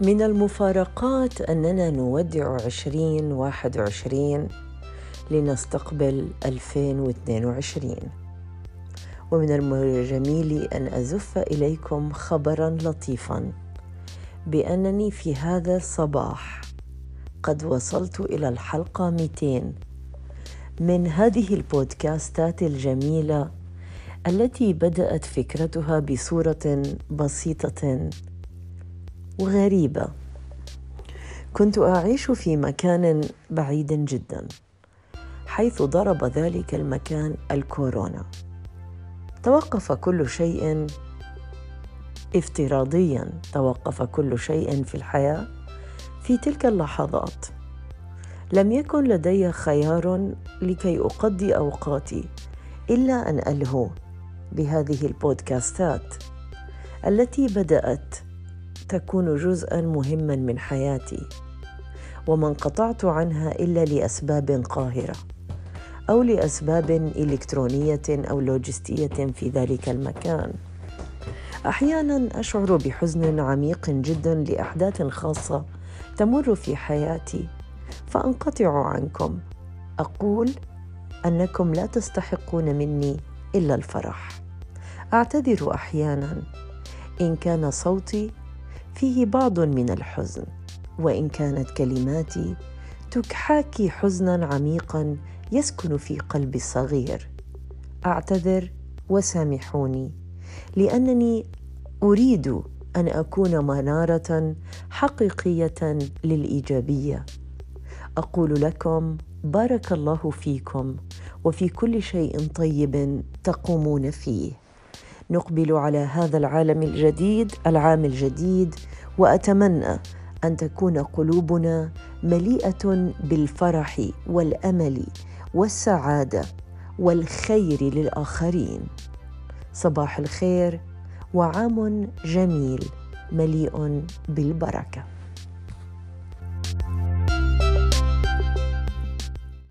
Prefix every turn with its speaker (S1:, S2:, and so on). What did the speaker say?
S1: من المفارقات أننا نودع 2021 لنستقبل 2022 ومن الجميل أن أزف إليكم خبرا لطيفا بأنني في هذا الصباح قد وصلت إلى الحلقة 200 من هذه البودكاستات الجميلة التي بدأت فكرتها بصورة بسيطة وغريبة. كنت أعيش في مكان بعيد جدا حيث ضرب ذلك المكان الكورونا. توقف كل شيء افتراضيا توقف كل شيء في الحياة في تلك اللحظات. لم يكن لدي خيار لكي أقضي أوقاتي إلا أن ألهو بهذه البودكاستات التي بدأت تكون جزءا مهما من حياتي وما انقطعت عنها إلا لأسباب قاهرة أو لأسباب إلكترونية أو لوجستية في ذلك المكان. أحيانا أشعر بحزن عميق جدا لأحداث خاصة تمر في حياتي فأنقطع عنكم. أقول أنكم لا تستحقون مني إلا الفرح. أعتذر أحيانا. إن كان صوتي فيه بعض من الحزن وإن كانت كلماتي تكحاكي حزنا عميقا يسكن في قلبي الصغير. أعتذر وسامحوني لأنني أريد أن أكون منارة حقيقية للإيجابية. أقول لكم بارك الله فيكم وفي كل شيء طيب تقومون فيه. نقبل على هذا العالم الجديد العام الجديد وأتمنى أن تكون قلوبنا مليئة بالفرح والأمل والسعادة والخير للآخرين. صباح الخير وعام جميل مليء بالبركة.